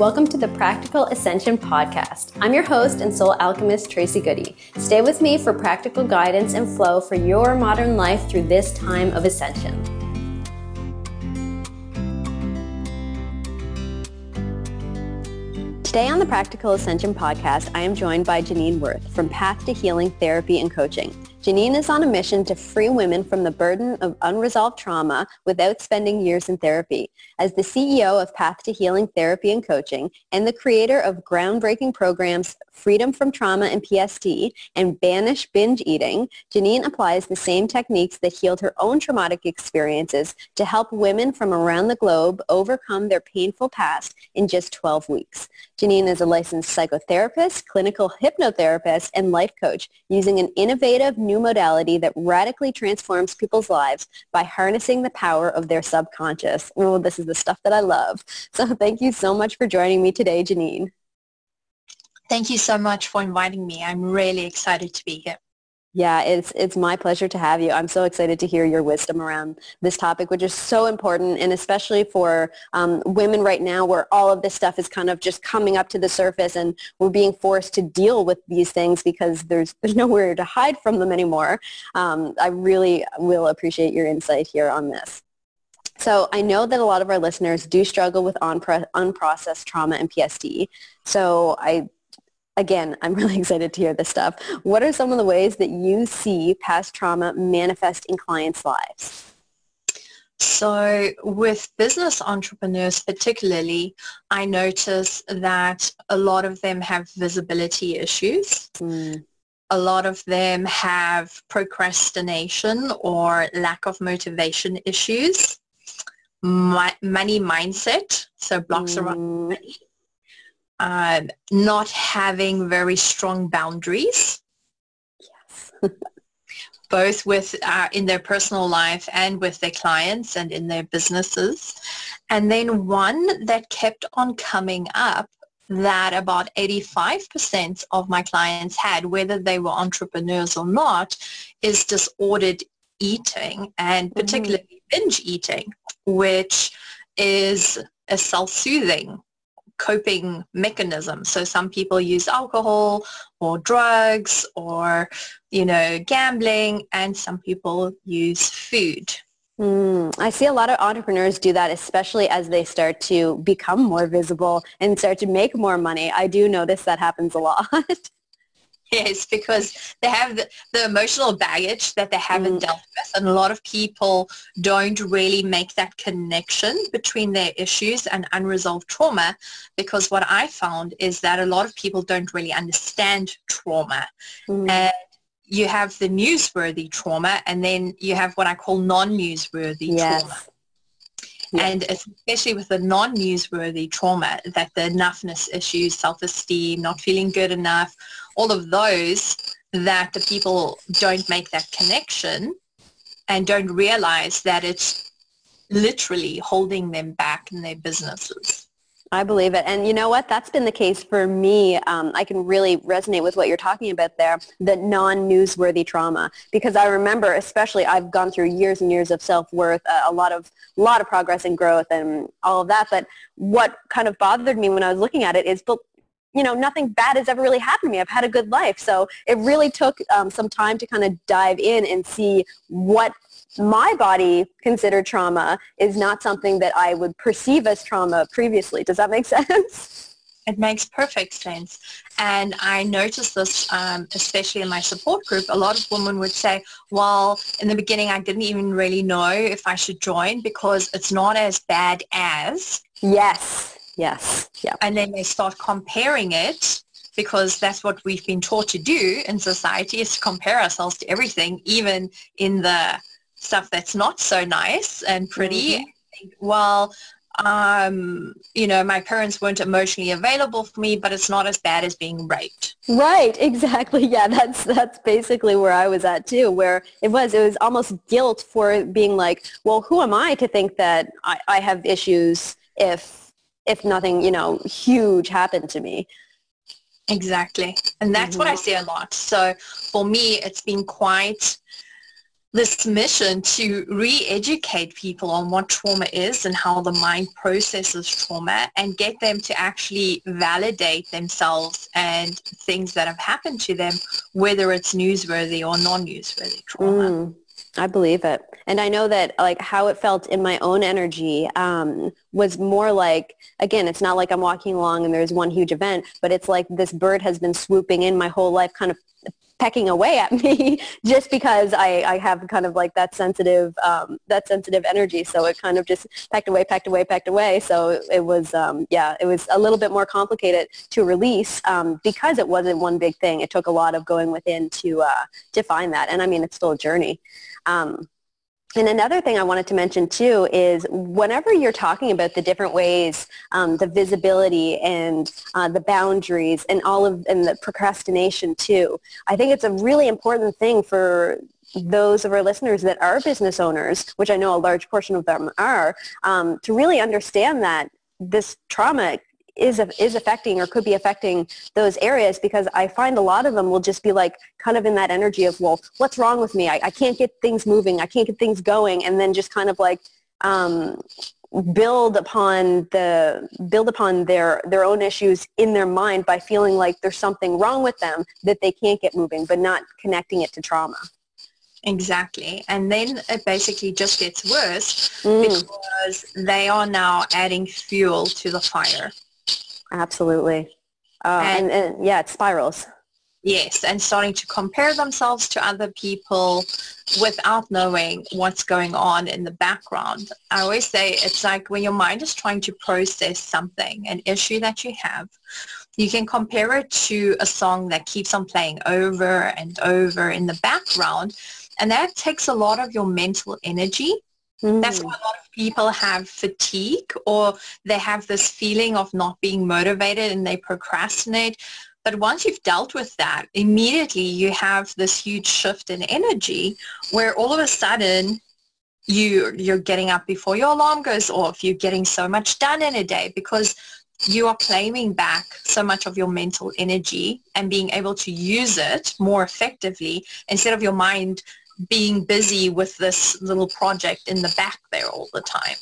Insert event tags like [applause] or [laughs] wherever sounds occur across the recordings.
Welcome to the Practical Ascension Podcast. I'm your host and soul alchemist, Tracy Goody. Stay with me for practical guidance and flow for your modern life through this time of ascension. Today on the Practical Ascension Podcast, I am joined by Janine Wirth from Path to Healing Therapy and Coaching. Janine is on a mission to free women from the burden of unresolved trauma without spending years in therapy. As the CEO of Path to Healing Therapy and Coaching and the creator of groundbreaking programs Freedom from Trauma and PTSD and Banish Binge Eating, Janine applies the same techniques that healed her own traumatic experiences to help women from around the globe overcome their painful past in just 12 weeks. Janine is a licensed psychotherapist, clinical hypnotherapist, and life coach using an innovative new modality that radically transforms people's lives by harnessing the power of their subconscious. Oh, this is the stuff that I love. [laughs] So thank you so much for joining me today, Janine. Thank you so much for inviting me. I'm really excited to be here. Yeah, it's it's my pleasure to have you. I'm so excited to hear your wisdom around this topic, which is so important, and especially for um, women right now, where all of this stuff is kind of just coming up to the surface, and we're being forced to deal with these things because there's there's [laughs] nowhere to hide from them anymore. Um, I really will appreciate your insight here on this. So I know that a lot of our listeners do struggle with unprocessed trauma and PTSD. So I again, I'm really [laughs] excited to hear this stuff. What are some of the ways that you see past trauma manifest in clients' lives? So with business entrepreneurs particularly, I notice that a lot of them have visibility issues. Mm. A lot of them have procrastination or lack of motivation issues, money mindset, so blocks mm. around money uh, not having very strong boundaries. Yes. [laughs] both with uh, in their personal life and with their clients and in their businesses. And then one that kept on coming up that about 85% of my clients had, whether they were entrepreneurs or not, is disordered eating and mm-hmm. particularly mm-hmm. binge eating, which is a self-soothing coping mechanism. So some people use alcohol or drugs or, you know, gambling and some people use food. Mm, I see a lot of entrepreneurs do that, especially as they start to become more visible and start to make more money. I do notice that happens a lot. [laughs] Yes, because they have the, the emotional baggage that they haven't mm. dealt with. And a lot of people don't really make that connection between their issues and unresolved trauma because what I found is that a lot of people don't really understand trauma. Mm. And you have the newsworthy trauma and then you have what I call non-newsworthy yes. trauma. And especially with the non-newsworthy trauma, that the enoughness issues, self-esteem, not feeling good enough, all of those that the people don't make that connection and don't realize that it's literally holding them back in their businesses. I believe it. And you know what? That's been the case for me. Um, I can really resonate with what you're talking about there, the non-newsworthy trauma. Because I remember, especially, I've gone through years and years of self-worth, uh, a lot of, lot of progress and growth and all of that. But what kind of bothered me when I was looking at it is, but you know, nothing bad has ever really happened to me. I've had a good life. So it really took um, some time to kind of dive in and see what my body considered trauma is not something that I would perceive as trauma previously. Does that make [laughs] sense? It makes perfect sense. And I noticed this, um, especially in my support group, a lot of women would say, well, in the beginning, I didn't even really know if I should join because it's not as bad as. Yes, yes. Yeah. And then they start comparing it because that's what we've been taught to do in society is to compare ourselves to everything, even in the stuff that's not so nice and pretty. Mm-hmm. Well, um, you know, my parents weren't emotionally available for me, but it's not as bad as being raped. Right, [laughs] exactly. Yeah, that's that's basically where I was at too, where it was it was almost guilt for being like, well, who am I to think that I, I have issues if if nothing, you know, huge happened to me. Exactly. And that's mm-hmm. what I mm-hmm. see a lot. So for me, it's been quite this mission to re-educate people on what trauma is and how the mind processes trauma and get them to actually validate themselves and things that have happened to them, whether it's newsworthy or non-newsworthy trauma. Mm, I believe it. And I know that like how it felt in my own energy um, was more like, again, it's not like I'm walking along and there's one huge event, but it's like this bird has been swooping in my whole life kind of pecking away at [laughs] me just because I, I have kind of like that sensitive um, that sensitive energy. So it kind of just pecked away, pecked away, pecked away. So it was um, yeah, it was a little bit more complicated to release um, because it wasn't one big thing. It took a lot of going within to uh, to find that. And I mean, it's still a journey. Um, and another thing I wanted to mention too is whenever you're talking about the different ways, um, the visibility and uh, the boundaries and all of and the procrastination too, I think it's a really important thing for those of our listeners that are business owners, which I know a large portion of them are, um, to really understand that this trauma is is affecting or could be affecting those areas because I find a lot of them will just be like kind of in that energy of well what's wrong with me I, I can't get things moving I can't get things going and then just kind of like um, build upon the build upon their their own issues in their mind by feeling like there's something wrong with them that they can't get moving but not connecting it to trauma. Exactly. And then it basically just gets worse mm. because they are now adding fuel to the fire. Absolutely. Uh, and, and, and yeah, it spirals. Yes, and starting to compare themselves to other people without knowing what's going on in the background. I always say it's like when your mind is trying to process something, an issue that you have, you can compare it to a song that keeps on playing over and over in the background, and that takes a lot of your mental energy Mm. That's why a lot of people have fatigue or they have this feeling of not being motivated and they procrastinate. But once you've dealt with that, immediately you have this huge shift in energy where all of a sudden you you're getting up before your alarm goes off. You're getting so much done in a day because you are claiming back so much of your mental energy and being able to use it more effectively instead of your mind being busy with this little project in the back there all the time.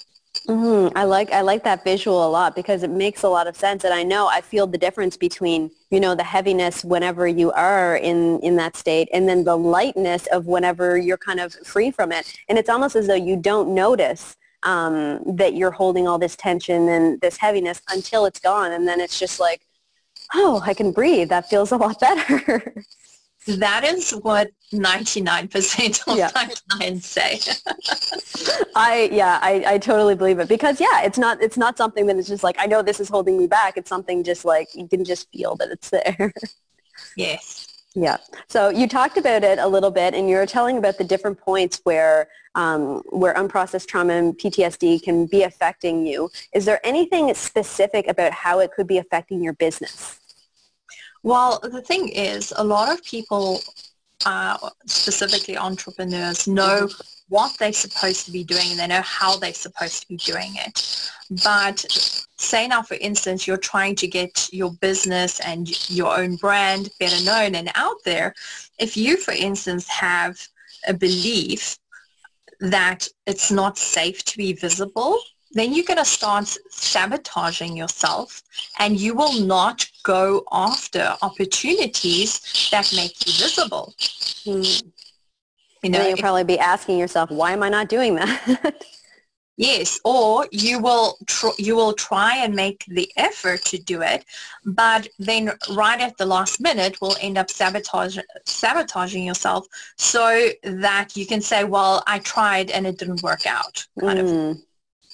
Mm-hmm. I like I like that visual a lot because it makes a lot of sense, and I know I feel the difference between you know the heaviness whenever you are in in that state, and then the lightness of whenever you're kind of free from it, and it's almost as though you don't notice um, that you're holding all this tension and this heaviness until it's gone, and then it's just like, oh, I can breathe. That feels a lot [laughs] better. That is what 99% of yeah. my clients say. [laughs] I yeah, I, I totally believe it because yeah, it's not it's not something that is just like I know this is holding me back. It's something just like you can just feel that it's there. [laughs] Yes. Yeah. So you talked about it a little bit, and you were telling about the different points where um, where unprocessed trauma and PTSD can be affecting you. Is there anything specific about how it could be affecting your business? Well, the thing is, a lot of people, uh, specifically entrepreneurs, know what they're supposed to be doing and they know how they're supposed to be doing it. But say now, for instance, you're trying to get your business and your own brand better known and out there. If you, for instance, have a belief that it's not safe to be visible, then you're going to start sabotaging yourself and you will not go after opportunities that make you visible. Hmm. You know, you'll if, probably be asking yourself, why am I not doing that? [laughs] yes, or you will tr- you will try and make the effort to do it, but then right at the last minute will end up sabotage, sabotaging yourself so that you can say, well, I tried and it didn't work out, kind mm. of.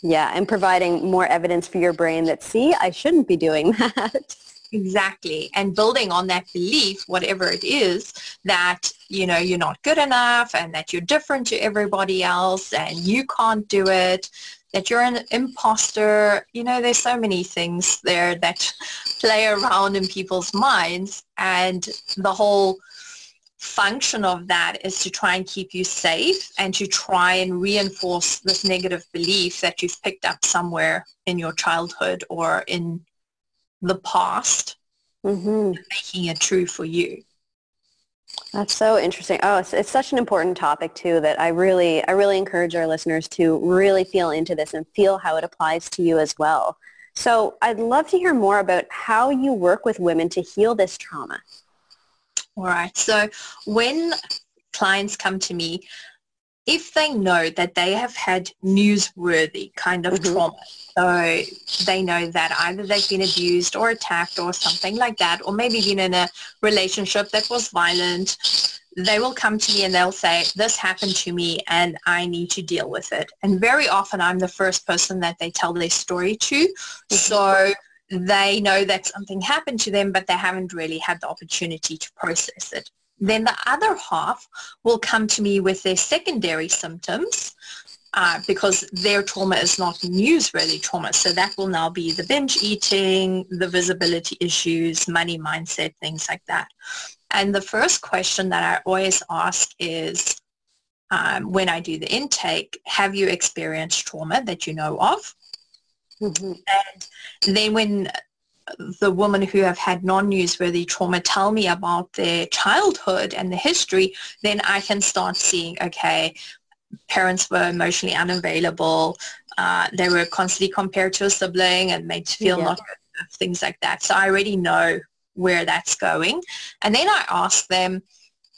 Yeah, and providing more evidence for your brain that, see, I shouldn't be doing [laughs] that. Exactly. And building on that belief, whatever it is, that, you know, you're not good enough and that you're different to everybody else and you can't do it, that you're an imposter. You know, there's so many things there that [laughs] play around in people's minds and the whole function of that is to try and keep you safe and to try and reinforce this negative belief that you've picked up somewhere in your childhood or in the past, mm-hmm. making it true for you. That's so interesting. Oh, it's, it's, such an important topic too that I really, I really encourage our listeners to really feel into this and feel how it applies to you as well. So I'd love to hear more about how you work with women to heal this trauma. All right. So when clients come to me, if they know that they have had newsworthy kind of mm-hmm. trauma, so they know that either they've been abused or attacked or something like that, or maybe been in a relationship that was violent, they will come to me and they'll say, this happened to me and I need to deal with it. And very often I'm the first person that they tell their story to. Mm-hmm. So they know that something happened to them, but they haven't really had the opportunity to process it. Then the other half will come to me with their secondary symptoms uh, because their trauma is not newsworthy trauma. So that will now be the binge eating, the visibility issues, money mindset, things like that. And the first question that I always ask is, um, when I do the intake, have you experienced trauma that you know of? Mm-hmm. And then when the women who have had non-newsworthy trauma tell me about their childhood and the history, then I can start seeing, okay, parents were emotionally unavailable. Uh, they were constantly compared to a sibling and made to feel yeah. not good, things like that. So I already know where that's going. And then I ask them,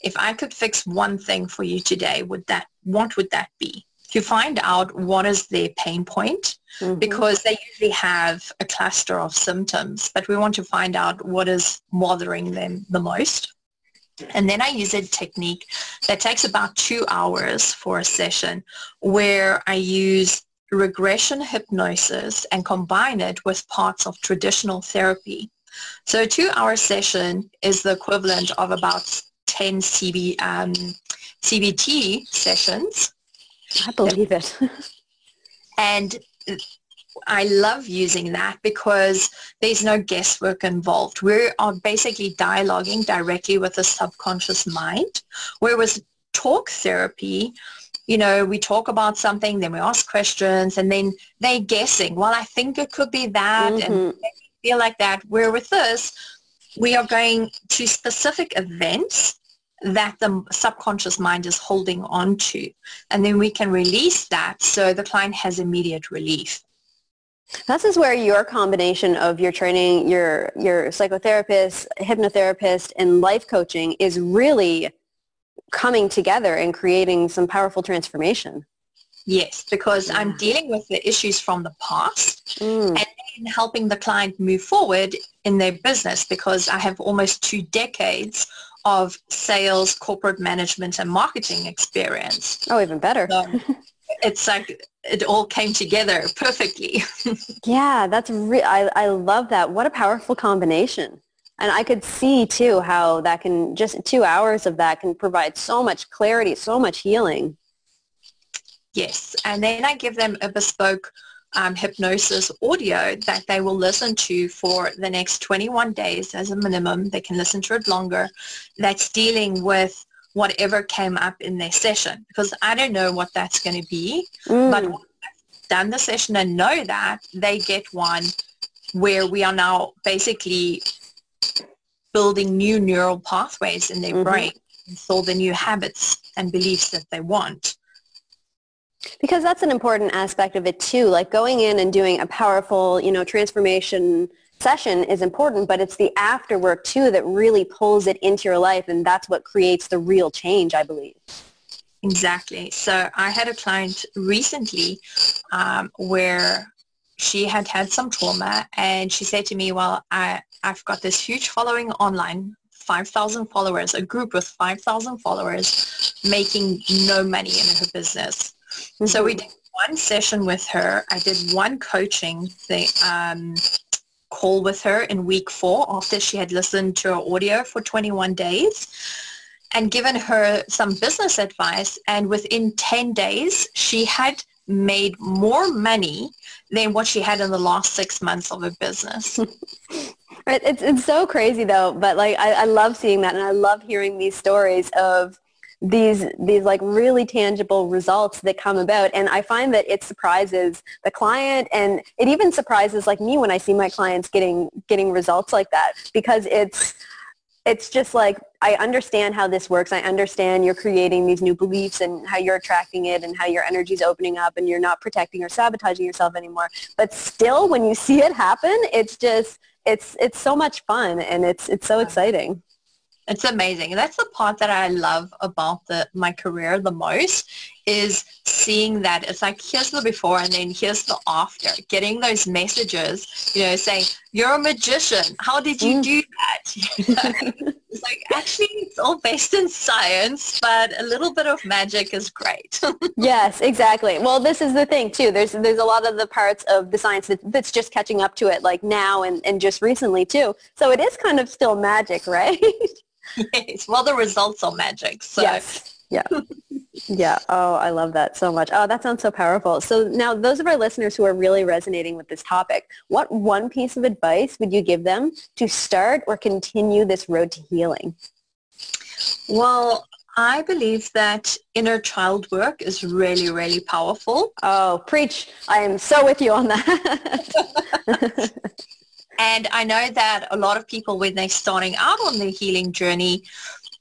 if I could fix one thing for you today, would that, what would that be? To find out what is their pain point mm-hmm. because they usually have a cluster of symptoms, but we want to find out what is bothering them the most. And then I use a technique that takes about two hours for a session where I use regression hypnosis and combine it with parts of traditional therapy. So a two-hour session is the equivalent of about 10 CB, um, CBT sessions. I believe it. and I love using that because there's no guesswork involved. We are basically dialoguing directly with the subconscious mind, whereas talk therapy, you know, we talk about something, then we ask questions, and then they're guessing. Well, I think it could be that, mm-hmm. and feel like that. Where with this, we are going to specific events that the subconscious mind is holding on to. And then we can release that so the client has immediate relief. This is where your combination of your training, your your psychotherapist, hypnotherapist, and life coaching is really coming together and creating some powerful transformation. Yes, because yeah. I'm dealing with the issues from the past mm. and then helping the client move forward in their business because I have almost two decades of sales, corporate management, and marketing experience. Oh, even better. So it's like it all came together perfectly. [laughs] yeah, that's re- I, I love that. What a powerful combination. And I could see too how that can just two hours of that can provide so much clarity, so much healing. Yes. And then I give them a bespoke um, hypnosis audio that they will listen to for the next 21 days as a minimum. They can listen to it longer. That's dealing with whatever came up in their session because I don't know what that's going to be. Mm. But done the session and know that they get one where we are now basically building new neural pathways in their mm-hmm. brain for the new habits and beliefs that they want. Because that's an important aspect of it too. Like going in and doing a powerful, you know, transformation session is important, but it's the after work too that really pulls it into your life and that's what creates the real change, I believe. Exactly. So I had a client recently um, where she had had some trauma and she said to me, well, I, I've got this huge following online, 5,000 followers, a group with 5,000 followers making no money in her business. Mm-hmm. So we did one session with her. I did one coaching thing, um, call with her in week four after she had listened to her audio for 21 days and given her some business advice and within 10 days she had made more money than what she had in the last six months of her business. [laughs] it's, it's so crazy though, but like I, I love seeing that and I love hearing these stories of these these like really tangible results that come about and i find that it surprises the client and it even surprises like me when i see my clients getting getting results like that because it's it's just like I understand how this works. I understand you're creating these new beliefs and how you're attracting it and how your energy's opening up and you're not protecting or sabotaging yourself anymore. But still, when you see it happen, it's just it's it's so much fun and it's it's so exciting. It's amazing. And that's the part that I love about the my career the most is seeing that it's like here's the before and then here's the after. Getting those messages, you know, saying, You're a magician. How did you mm. do that? [laughs] it's like actually it's all based in science, but a little bit of magic is great. [laughs] yes, exactly. Well this is the thing too. There's there's a lot of the parts of the science that, that's just catching up to it like now and, and just recently too. So it is kind of still magic, [laughs] right? yes. Well, the results are magic. So. Yes. Yeah. yeah. Oh, I love that so much. Oh, that sounds so powerful. So now those of our listeners who are really resonating with this topic, what one piece of advice would you give them to start or continue this road to healing? Well, I believe that inner child work is really, really powerful. Oh, preach. I am so with you on that. [laughs] And I know that a lot of people, when they're starting out on their healing journey,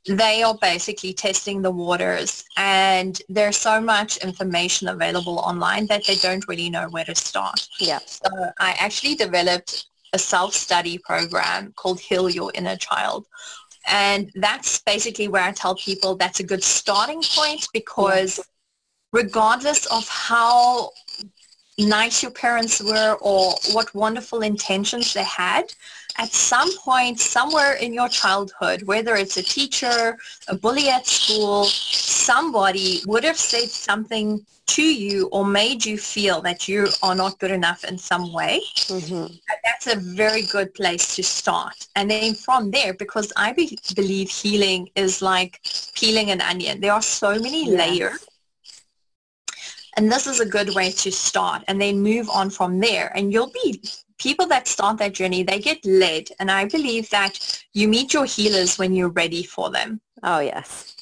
they are basically testing the waters and there's so much information available online that they don't really know where to start. Yeah. So I actually developed a self-study program called Heal Your Inner Child. And that's basically where I tell people that's a good starting point because regardless of how nice your parents were or what wonderful intentions they had, at some point somewhere in your childhood, whether it's a teacher, a bully at school, somebody would have said something to you or made you feel that you are not good enough in some way. Mm-hmm. That's a very good place to start. And then from there, because I be- believe healing is like peeling an onion. There are so many yes. layers and this is a good way to start and then move on from there. And you'll be, people that start that journey, they get led. And I believe that you meet your healers when you're ready for them. Oh, yes.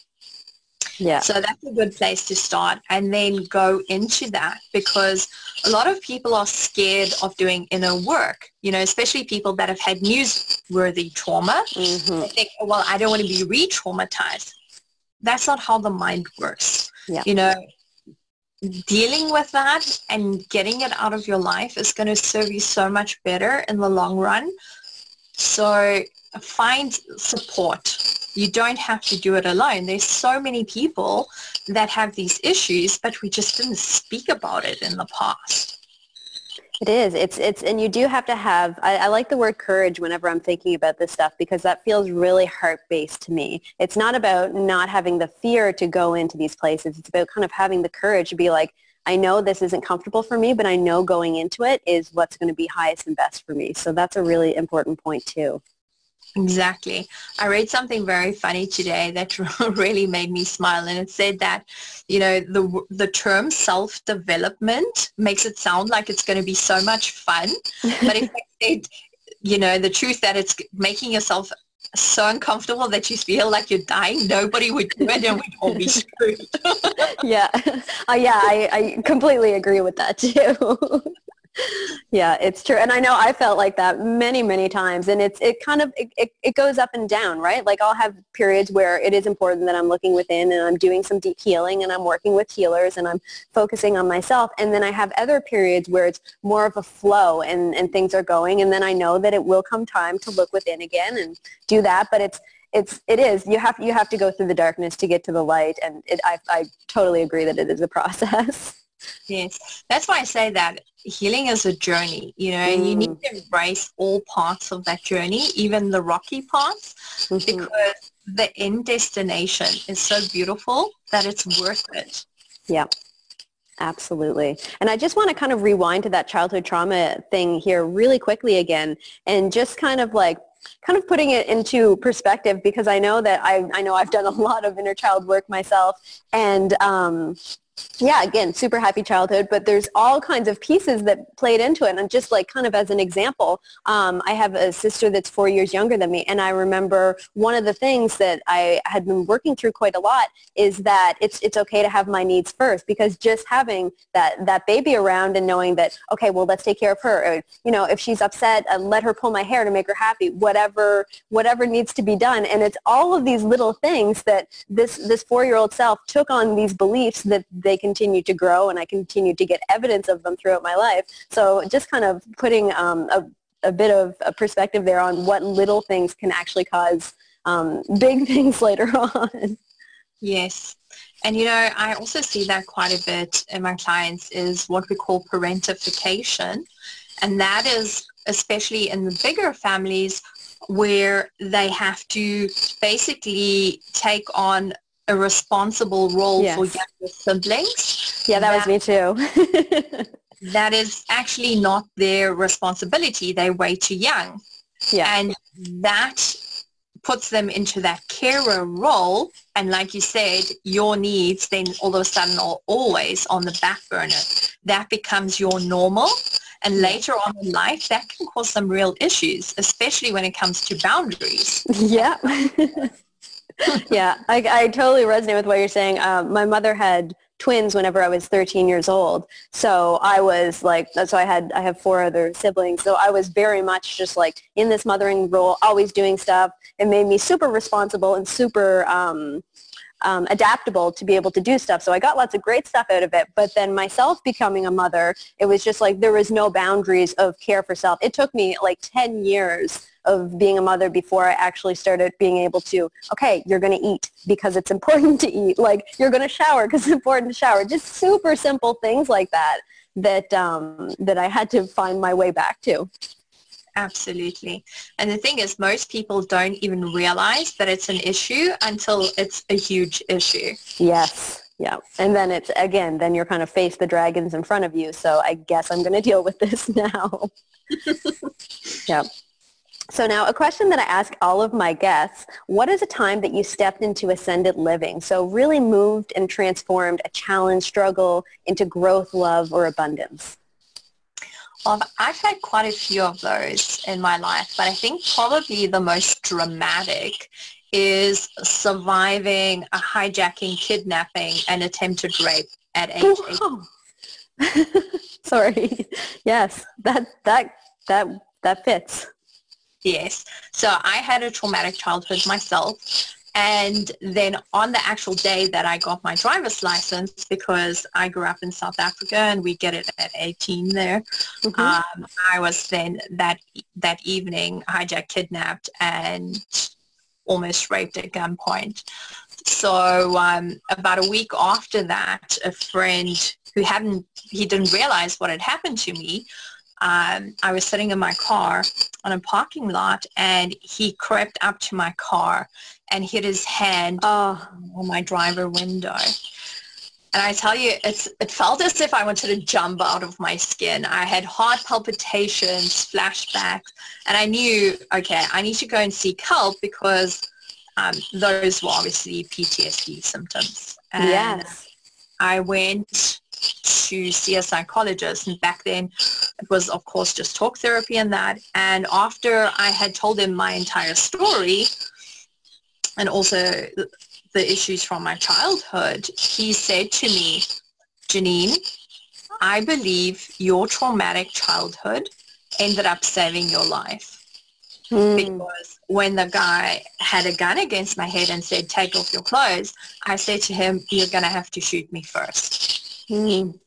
Yeah. So that's a good place to start and then go into that because a lot of people are scared of doing inner work, you know, especially people that have had newsworthy trauma. Mm-hmm. They think, well, I don't want to be re-traumatized. That's not how the mind works. Yeah. You know, dealing with that and getting it out of your life is going to serve you so much better in the long run. So find support. You don't have to do it alone. There's so many people that have these issues, but we just didn't speak about it in the past. It is. It's it's and you do have to have I, I, like the word courage whenever I'm thinking about this stuff because that feels really heart based to me. It's not about not having the fear to go into these places. It's about kind of having the courage to be like, I know this isn't comfortable for me, but I know going into it is what's going to be highest and best for me. So that's a really important point too. Exactly. I read something very funny today that [laughs] really made me smile and it said that, you know, the the term self-development makes it sound like it's going to be so much fun, but if I said, you know, the truth that it's making yourself so uncomfortable that you feel like you're dying, nobody would do it and we'd all be [laughs] screwed. [laughs] yeah. Uh, yeah, I, I completely agree with that too yeah, it's true. And I know I felt like that many, many times. And it's, it kind of, it, it, it, goes up and down, right? Like I'll have periods where it is important that I'm looking within and I'm doing some deep healing and I'm working with healers and I'm focusing on myself. And then I have other periods where it's more of a flow and, and things are going. And then I know that it will come time to look within again and do that. But it's, it's it is you have you have to go through the darkness to get to the light and it, I, I totally agree that it is a process [laughs] Yes, that's why I say that healing is a journey, you know, mm. and you need mm. to embrace all parts of that journey, even the rocky parts, mm-hmm. because the end destination is so beautiful that it's worth it. Yeah. Absolutely. And I just want to kind of rewind to that childhood trauma thing here really quickly again and just kind of like kind of putting it into perspective because I know that I, I know I've done a lot of inner child work myself and um, yeah, again, super happy childhood, but there's all kinds of pieces that played into it. And just like kind of as an example, um, I have a sister that's four years younger than me. And I remember one of the things that I had been working through quite a lot is that it's, it's okay to have my needs first because just having that, that baby around and knowing that, okay, well, let's take care of her. Or, you know, if she's upset, uh, let her pull my hair to make her happy, whatever, whatever needs to be done. And it's all of these little things that this, this four-year-old self took on these beliefs that they continue to grow and I continue to get evidence of them throughout my life. So just kind of putting um, a, a bit of a perspective there on what little things can actually cause um, big [laughs] things later on. Yes. And you know, I also see that quite a bit in my clients is what we call parentification. And that is especially in the bigger families where they have to basically take on a responsible role yes. for younger siblings. Yeah, that, that was me too. [laughs] that is actually not their responsibility. They're way too young. Yeah. And that puts them into that carer role. And like you said, your needs then all of a sudden are always on the back burner. That becomes your normal. And later on in life, that can cause some real issues, especially when it comes to boundaries. [laughs] Yeah. [laughs] [laughs] yeah, I, I totally resonate with what you're saying. Um, my mother had twins whenever I was 13 years old. So I was like, so I had, I have four other siblings. So I was very much just like in this mothering role, always doing stuff. It made me super responsible and super, um, um, adaptable to be able to do stuff. So I got lots of great stuff out of it. But then myself becoming a mother, it was just like there was no boundaries of care for self. It took me like 10 years of being a mother before I actually started being able to, okay, you're going to eat because it's important [laughs] to eat. Like you're going to shower because it's important to shower. Just super simple things like that that um, that I had to find my way back to. Absolutely. And the thing is, most people don't even realize that it's an issue until it's a huge issue. Yes. Yeah. And then it's, again, then you're kind of face the dragons in front of you. So I guess I'm going to deal with this [laughs] now. [laughs] yeah. So now a question that I ask all of my guests, what is a time that you stepped into ascended living? So really moved and transformed a challenge, struggle into growth, love, or abundance? Um, I've had quite a few of those in my life, but I think probably the most dramatic is surviving a hijacking, kidnapping, and attempted rape at age eight. [laughs] Sorry. Yes, that that that that fits. Yes. So I had a traumatic childhood myself. And then on the actual day that I got my driver's license, because I grew up in South Africa and we get it at 18 there, mm-hmm. um, I was then that that evening hijacked, kidnapped, and almost raped at gunpoint. So um, about a week after that, a friend who hadn't, he didn't realize what had happened to me, um, I was sitting in my car on a parking lot and he crept up to my car and hit his hand oh. on my driver window. And I tell you, it's, it felt as if I wanted to jump out of my skin. I had heart palpitations, flashbacks, and I knew, okay, I need to go and seek help because um, those were obviously PTSD symptoms. And yes. I went to see a psychologist. And back then it was, of course, just talk therapy and that. And after I had told him my entire story and also the issues from my childhood, he said to me, Janine, I believe your traumatic childhood ended up saving your life. Mm. Because when the guy had a gun against my head and said, take off your clothes, I said to him, you're going to have to shoot me first. Mm.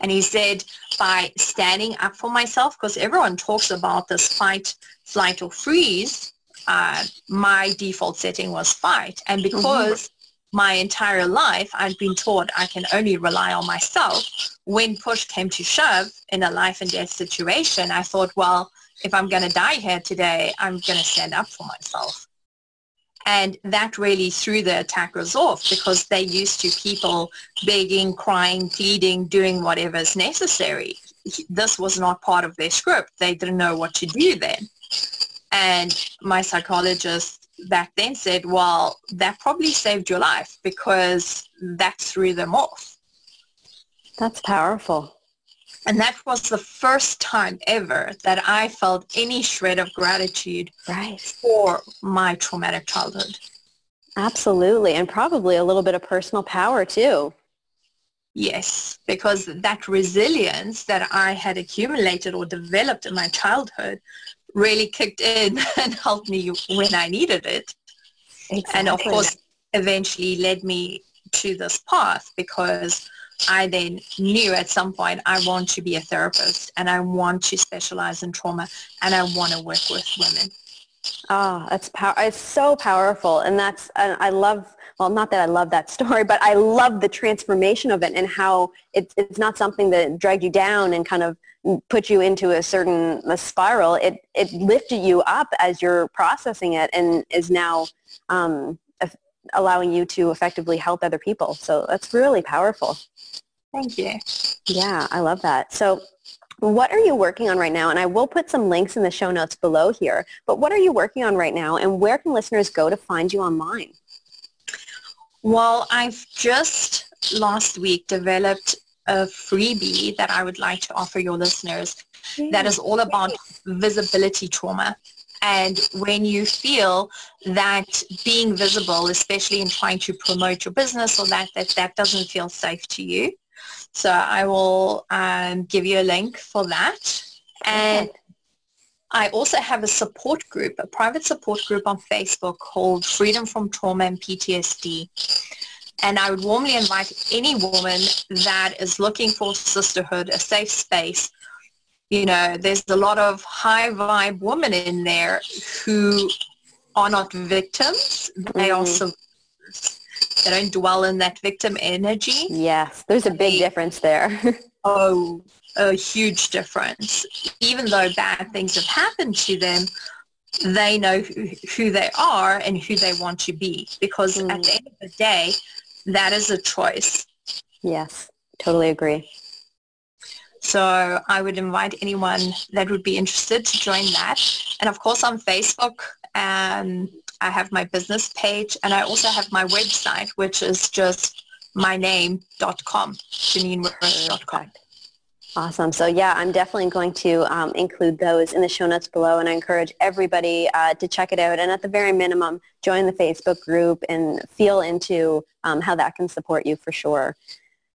And he said, by standing up for myself, because everyone talks about this fight, flight, or freeze, uh, my default setting was fight. And mm-hmm. because mm-hmm. my entire life I'd been taught I can only rely on myself, when push came to shove in a life and death situation, I thought, well, if I'm going to die here today, I'm going to stand up for myself. And that really threw the attackers off because they're used to people begging, crying, pleading, doing whatever is necessary. This was not part of their script. They didn't know what to do then. And my psychologist back then said, well, that probably saved your life because that threw them off. That's powerful. And that was the first time ever that I felt any shred of gratitude right. for my traumatic childhood. Absolutely. And probably a little bit of personal power too. Yes, because that resilience that I had accumulated or developed in my childhood really kicked in [laughs] and helped me when I needed it. Exactly. And of course, eventually led me to this path because I then knew at some point I want to be a therapist and I want to specialize in trauma and I want to work with women. Oh, that's power. It's so powerful. And that's, and I love, well, not that I love that story, but I love the transformation of it and how it's, it's not something that dragged you down and kind of put you into a certain a spiral. It, it lifted you up as you're processing it and is now um, allowing you to effectively help other people. So that's really powerful. Thank you. Yeah, I love that. So what are you working on right now? And I will put some links in the show notes below here. But what are you working on right now and where can listeners go to find you online? Well, I've just last week developed a freebie that I would like to offer your listeners that is all about visibility trauma. And when you feel that being visible, especially in trying to promote your business or that, that, that doesn't feel safe to you. So I will um, give you a link for that. And I also have a support group, a private support group on Facebook called Freedom from Trauma and PTSD. And I would warmly invite any woman that is looking for sisterhood, a safe space, you know, there's a lot of high vibe women in there who are not victims. They mm-hmm. also they don't dwell in that victim energy. Yes, there's a big they, difference there. [laughs] oh, a huge difference. Even though bad things have happened to them, they know who, who they are and who they want to be because mm. at the end of the day, that is a choice. Yes, totally agree. So I would invite anyone that would be interested to join that. And of course on Facebook, um, I have my business page and I also have my website, which is just myname.com, JanineWirth.com. Awesome. So yeah, I'm definitely going to um, include those in the show notes below and I encourage everybody uh, to check it out and at the very minimum, join the Facebook group and feel into um, how that can support you for sure.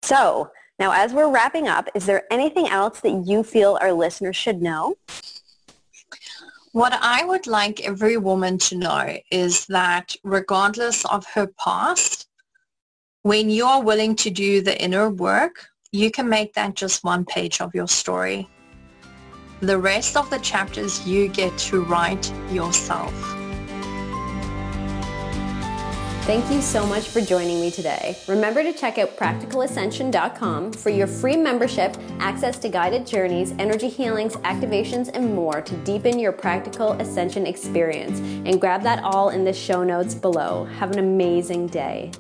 So now, as we're wrapping up, is there anything else that you feel our listeners should know? What I would like every woman to know is that regardless of her past, when you are willing to do the inner work, you can make that just one page of your story. The rest of the chapters you get to write yourself. Thank you so much for joining me today. Remember to check out practicalascension.com for your free membership, access to guided journeys, energy healings, activations, and more to deepen your practical ascension experience. And grab that all in the show notes below. Have an amazing day.